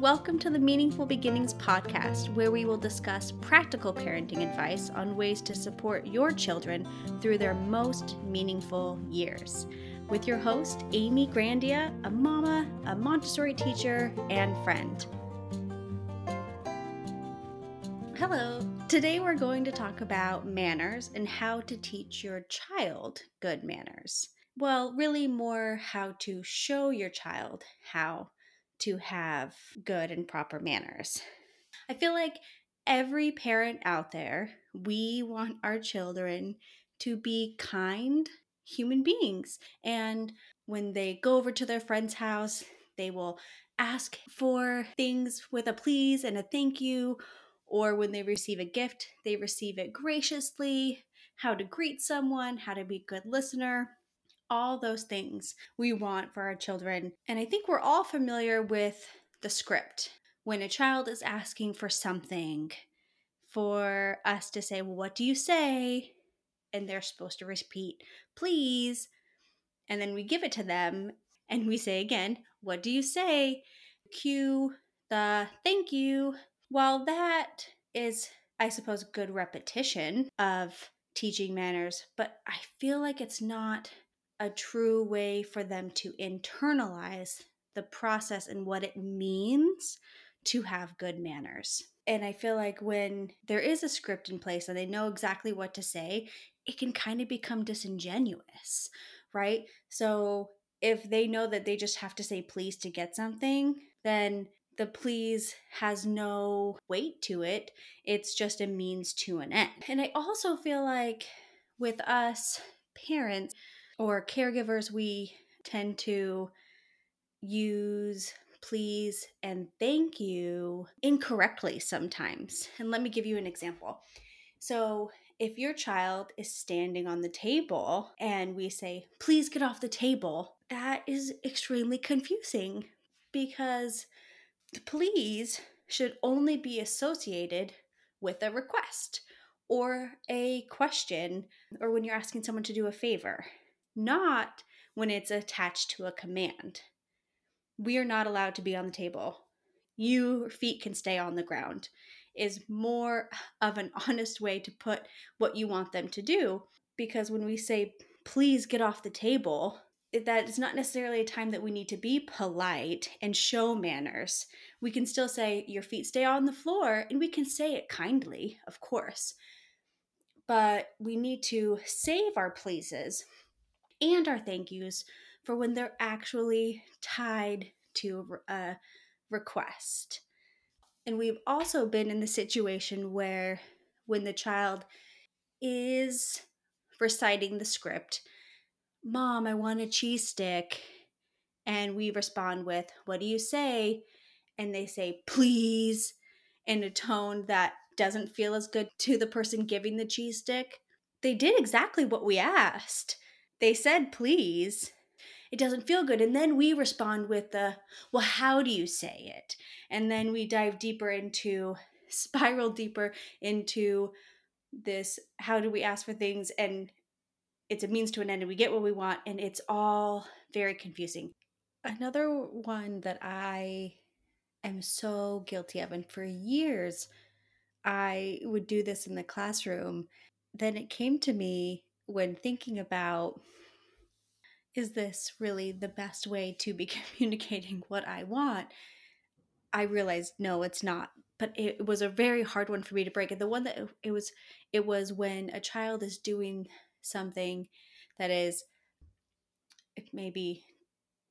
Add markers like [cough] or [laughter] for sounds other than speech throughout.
Welcome to the Meaningful Beginnings podcast, where we will discuss practical parenting advice on ways to support your children through their most meaningful years. With your host, Amy Grandia, a mama, a Montessori teacher, and friend. Hello. Today we're going to talk about manners and how to teach your child good manners. Well, really more how to show your child how to have good and proper manners. I feel like every parent out there, we want our children to be kind human beings. And when they go over to their friend's house, they will ask for things with a please and a thank you. Or when they receive a gift, they receive it graciously, how to greet someone, how to be a good listener all those things we want for our children. And I think we're all familiar with the script. When a child is asking for something, for us to say, Well, what do you say? And they're supposed to repeat, Please. And then we give it to them and we say again, What do you say? Cue the thank you. While that is, I suppose, good repetition of teaching manners, but I feel like it's not a true way for them to internalize the process and what it means to have good manners. And I feel like when there is a script in place and they know exactly what to say, it can kind of become disingenuous, right? So if they know that they just have to say please to get something, then the please has no weight to it. It's just a means to an end. And I also feel like with us parents, or caregivers, we tend to use please and thank you incorrectly sometimes. And let me give you an example. So, if your child is standing on the table and we say, please get off the table, that is extremely confusing because the please should only be associated with a request or a question or when you're asking someone to do a favor not when it's attached to a command. We are not allowed to be on the table. Your feet can stay on the ground, is more of an honest way to put what you want them to do. Because when we say, please get off the table, that is not necessarily a time that we need to be polite and show manners. We can still say, Your feet stay on the floor, and we can say it kindly, of course. But we need to save our pleases and our thank yous for when they're actually tied to a request. And we've also been in the situation where when the child is reciting the script, Mom, I want a cheese stick. And we respond with, What do you say? And they say, Please, in a tone that doesn't feel as good to the person giving the cheese stick. They did exactly what we asked they said please. It doesn't feel good. And then we respond with the well how do you say it? And then we dive deeper into [laughs] spiral deeper into this how do we ask for things? And it's a means to an end and we get what we want and it's all very confusing. Another one that i am so guilty of and for years i would do this in the classroom then it came to me when thinking about is this really the best way to be [laughs] communicating what I want? I realized no, it's not. But it was a very hard one for me to break. And the one that it was, it was when a child is doing something that is maybe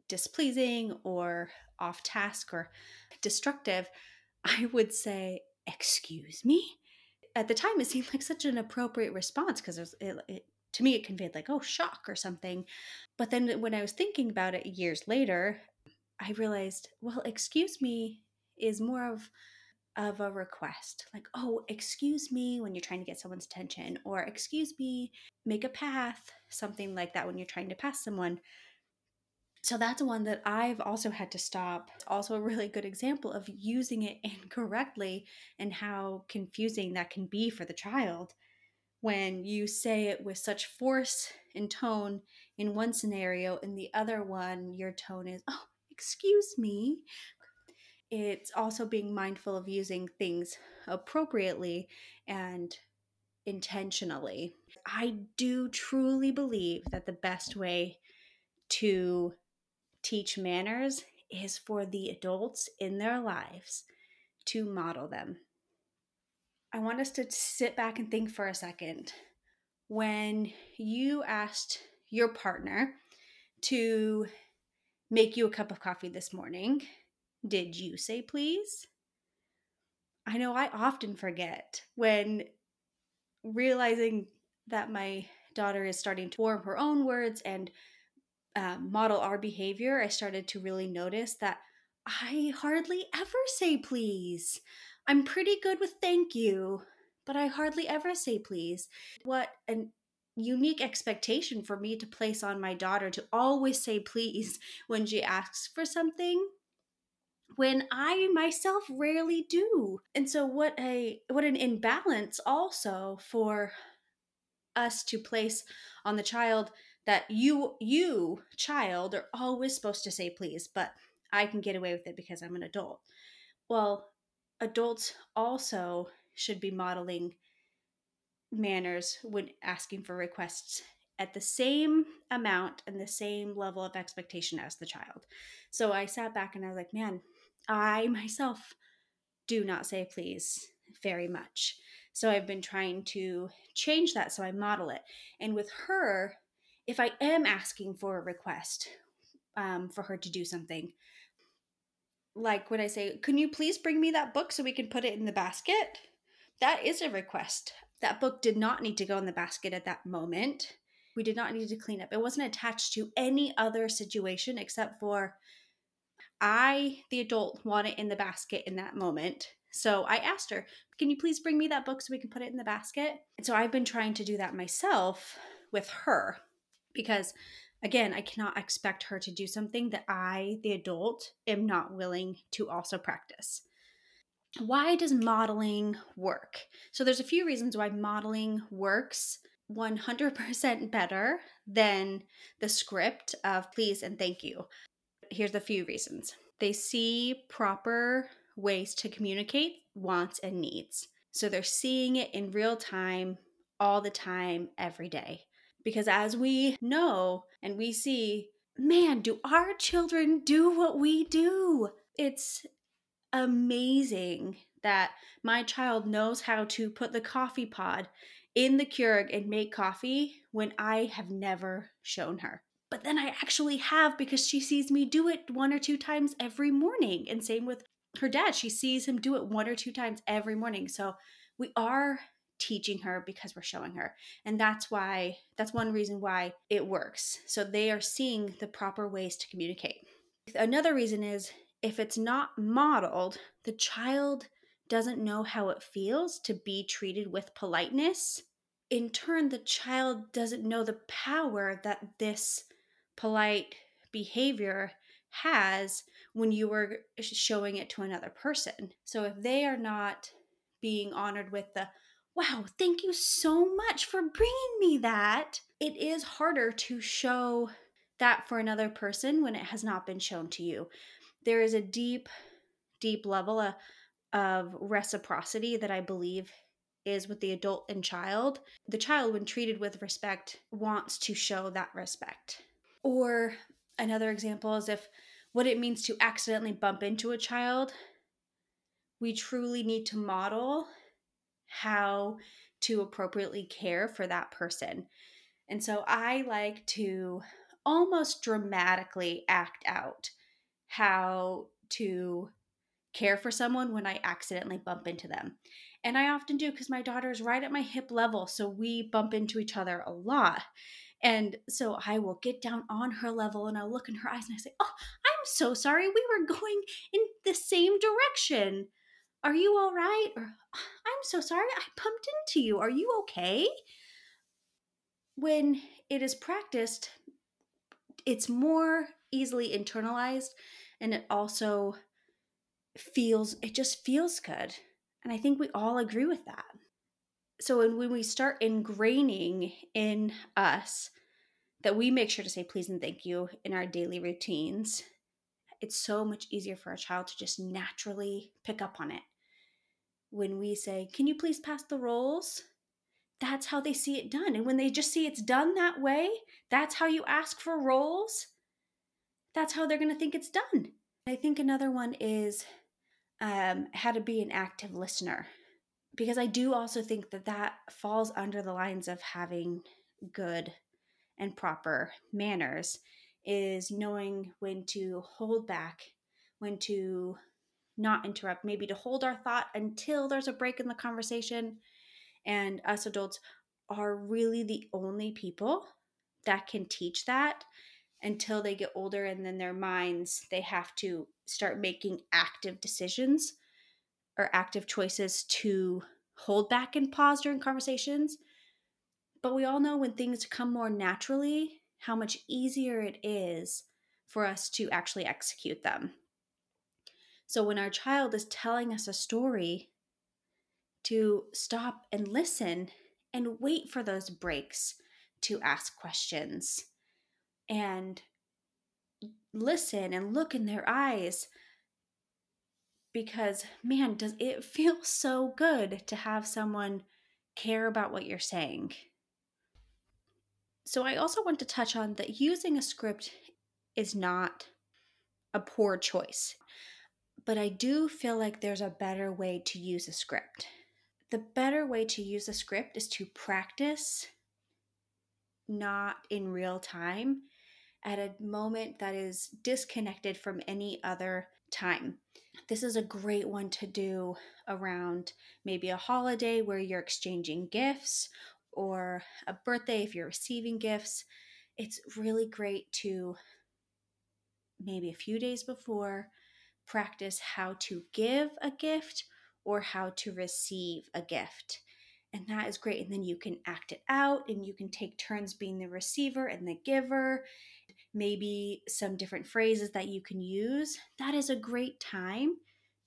displeasing or off task or destructive, [laughs] I would say, Excuse me? At the time, it seemed like such an appropriate response because it, it, it to me it conveyed like oh shock or something. But then when i was thinking about it years later i realized well excuse me is more of of a request like oh excuse me when you're trying to get someone's attention or excuse me make a path something like that when you're trying to pass someone. So that's one that I've also had to stop. Also, a really good example of using it [laughs] incorrectly and how confusing that can be for the child when you say it with such force and tone in one scenario in the other one your tone is oh excuse me It's also being mindful of using things appropriately and intentionally. I do truly believe that the best way to teach manners is for the adults in their lives to model them. I want us to sit back and think for a second. When you asked your partner to make you a cup of coffee this morning, did you say please? I know I often forget when realizing that my daughter is starting to form her own words and uh, model our behavior, I started to really notice that I hardly ever say please. I'm pretty good with thank you, but I hardly ever say please. What an unique expectation for me to place on my daughter to always say please [laughs] when she asks for something when I myself rarely do. And so what a what an imbalance also for us to place on the child that you you child are always supposed to say please, but I can get away with it because I'm an adult. Well, adults also should be modeling manners when asking for requests at the same amount and the same level of expectation as the child. So I sat back and I was like, man, I myself do not say please very much. So I've been trying to change that so I model it. And with her, if I am asking for a request um, for her to do something, like when I say, Can you please bring me that book so we can put it in the basket? That is a request. That book did not need to go in the basket at that moment. We did not need to clean up. It wasn't attached to any other situation except for I, the adult, want it in the basket in that moment. So I asked her, Can you please bring me that book so we can put it in the basket? And so I've been trying to do that myself with her because, again, I cannot expect her to do something that I, the adult, am not willing to also practice. Why does modeling work? So there's a few reasons why modeling works 100% better than the script of please and thank you here's a few reasons. They see proper ways to communicate wants and needs. So they're seeing it in real time, all the time, every day. Because as we know and we see, man, do our children do what we do? It's amazing that my child knows how to put the coffee pod in the Keurig and make coffee when I have never shown her but then I actually have because she sees me do it one or two times every morning. And same with her dad, she sees him do it one or two times every morning. So we are teaching her because we're showing her. And that's why, that's one reason why it works. So they are seeing the proper ways to communicate. Another reason is if it's not modeled, the child doesn't know how it feels to be treated with politeness. In turn, the child doesn't know the power that this polite behavior has when you are showing it to another person. So if they are not being honored with the, wow, thank you so much for bringing me that, it is harder to show that for another person when it has not been shown to you. There is a deep, deep level of, of reciprocity that I believe is with the adult and child. The child, when treated with respect, wants to show that respect. Or another example is if what it means to accidentally bump into a child, we truly need to model how to appropriately care for that person. And so I like to almost dramatically act out how to care for someone when I accidentally bump into them. And I often do because my daughter is right at my hip level. So we bump into each other a lot. And so I will get down on her level and I'll look in her eyes and I say, Oh, I'm so sorry. We were going in the same direction. Are you all right? Or I'm so sorry. I bumped into you. Are you okay? When it is practiced, it's more easily internalized and it also feels, it just feels good. And I think we all agree with that so when we start ingraining in us that we make sure to say please and thank you in our daily routines it's so much easier for a child to just naturally pick up on it. When we say, Can you please pass the rolls? That's how they see it done. And when they just see it's done that way, that's how you ask for rolls, that's how they're going to think it's done. I think another one is um, how to be an active listener. Because I do also think that that falls under the lines of having good and proper manners is knowing when to hold back, when to not interrupt, maybe to hold our thought until there's a break in the conversation. And us adults are really the only people that can teach that until they get older and then their minds they have to start making active decisions or active choices to hold back and pause during conversations but we all know when things come more naturally how much easier it is for us to actually execute them. So when our child is telling us a story to stop and listen and wait for those breaks to ask questions and listen and look in their eyes because man does it [laughs] feel so good to have someone care about what you're saying so i also want to touch on that using a script is not a poor choice but i do feel like there's a better way to use a script the better way to use a script is to practice not in real time at a moment that is disconnected from any other time. This is a great one to do around maybe a holiday where you're exchanging gifts or a birthday if you're receiving gifts. It's really great to maybe a few days before practice how to give a gift or how to receive a gift. And that is great. And then you can act it out and you can take turns being the receiver and the giver maybe some different phrases that you can use, that is a great time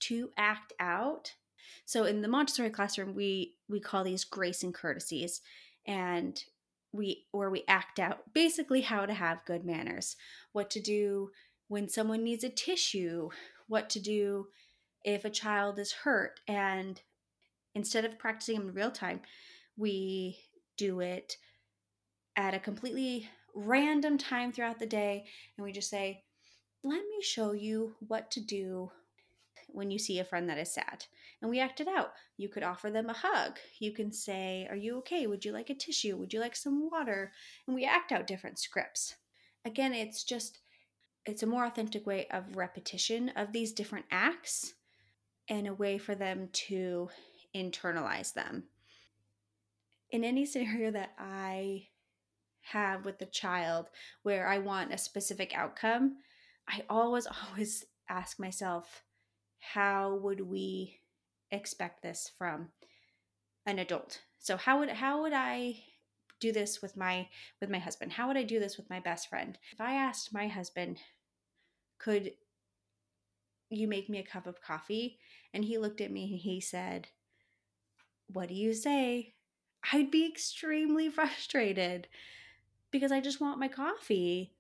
to act out. So in the Montessori classroom, we we call these grace and courtesies, and we where we act out basically how to have good manners, what to do when someone needs a tissue, what to do if a child is hurt, and instead of practicing them in real time, we do it at a completely random time throughout the day and we just say, let me show you what to do when you see a friend that is sad. And we act it out. You could offer them a hug. You can say, Are you okay? Would you like a tissue? Would you like some water? And we act out different scripts. Again, it's just, it's a more authentic way of repetition of these different acts and a way for them to internalize them. In any scenario that I have with the child where I want a specific outcome, I always, [laughs] always ask myself, how would we expect this from an adult? So how would how would I do this with my with my husband? How would I do this with my best friend? If I asked my husband, could you make me a cup of coffee? And he looked at me and he said, What do you say? I'd be extremely [laughs] frustrated because I just want my coffee.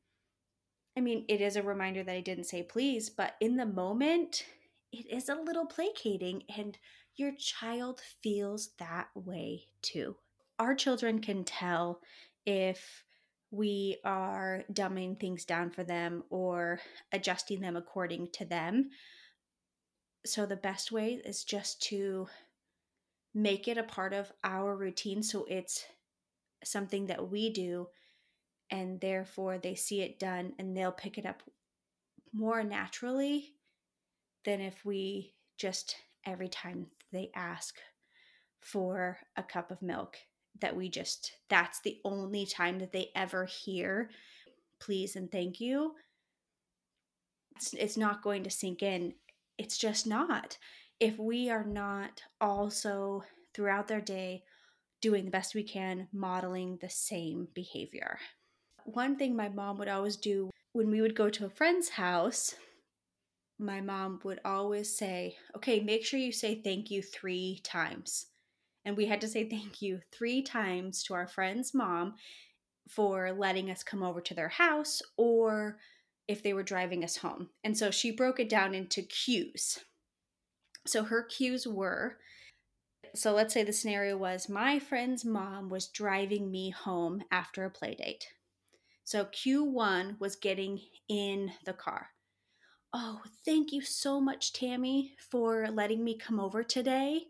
I mean, it is a reminder that I didn't say please, but in the moment, it is a little placating, and your child feels that way too. Our children can tell if we are dumbing things down for them or adjusting them according to them. So, the best way is just to make it a part of our routine so it's something that we do and therefore they see it done and they'll pick it up more naturally than if we just every time they ask for a cup of milk that we just that's the only time that they ever hear please and thank you it's, it's not going to sink in. It's just not. If we are not also throughout their day doing the best we can modeling the same behavior. One thing my mom would always do when we would go to a friend's house, my mom would always say, Okay, make sure you say thank you three times. And we had to say [laughs] thank you three times to our friend's mom for letting us come over to their house or if they were driving us home. And so she broke it down into cues. So her cues were so let's say the scenario was my friend's mom was driving me home after a play date. So Q1 was getting in the car. Oh, thank you so much, Tammy, for letting me come over today.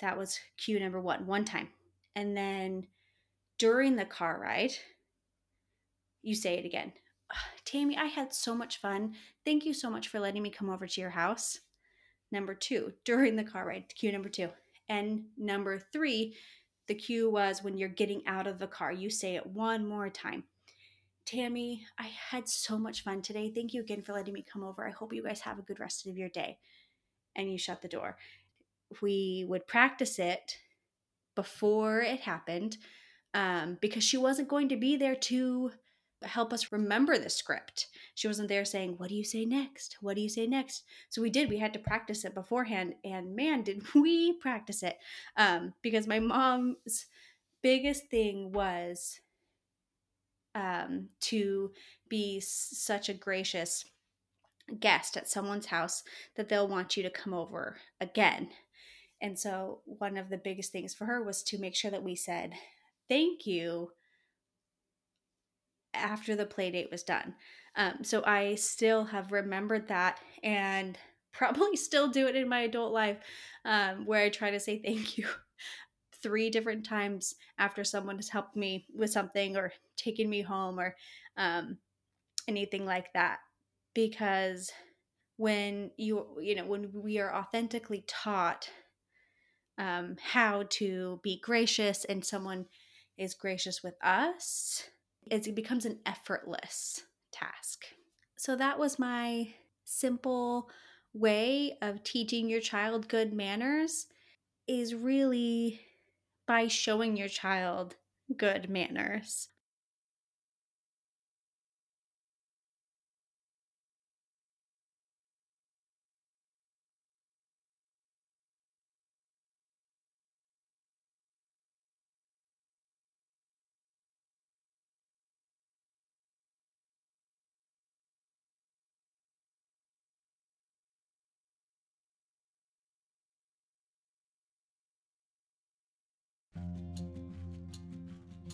That was cue number one, one time. And then during the car ride, you say it again. [sighs] Tammy, I had so much fun. Thank you so much for letting me come over to your house. Number two, during the car ride, cue number two. And number three, the cue was when you're getting out of the car, you say it one more time. Tammy, I had so much fun today. Thank you again for letting me come over. I hope you guys have a good rest of your day. And you shut the door. We would practice it before it happened um, because she wasn't going to be there to help us remember the script. She wasn't there saying, What do you say next? What do you say next? So we did. We had to practice it beforehand. And man, did [laughs] we practice it. Um, because my mom's biggest thing was um, to be such a gracious guest at someone's house that they'll want you to come over again. And so, one of the biggest things for her was to make sure that we said, Thank you after the play date was done. Um, so I still have remembered that and [laughs] probably still do it in my adult life um, where I try to say thank you three different times after someone has helped me with something or taken me home or um, anything like that. Because when you, you know, when we are authentically taught um, how to be gracious and someone is gracious with us, it becomes an effortless task. So that was my simple way of teaching your child good manners is really by showing your child good manners.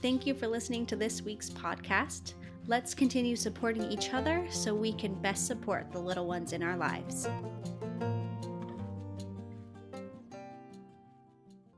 Thank you for listening to this week's podcast. Let's continue supporting each other so we can best support the little ones in our lives.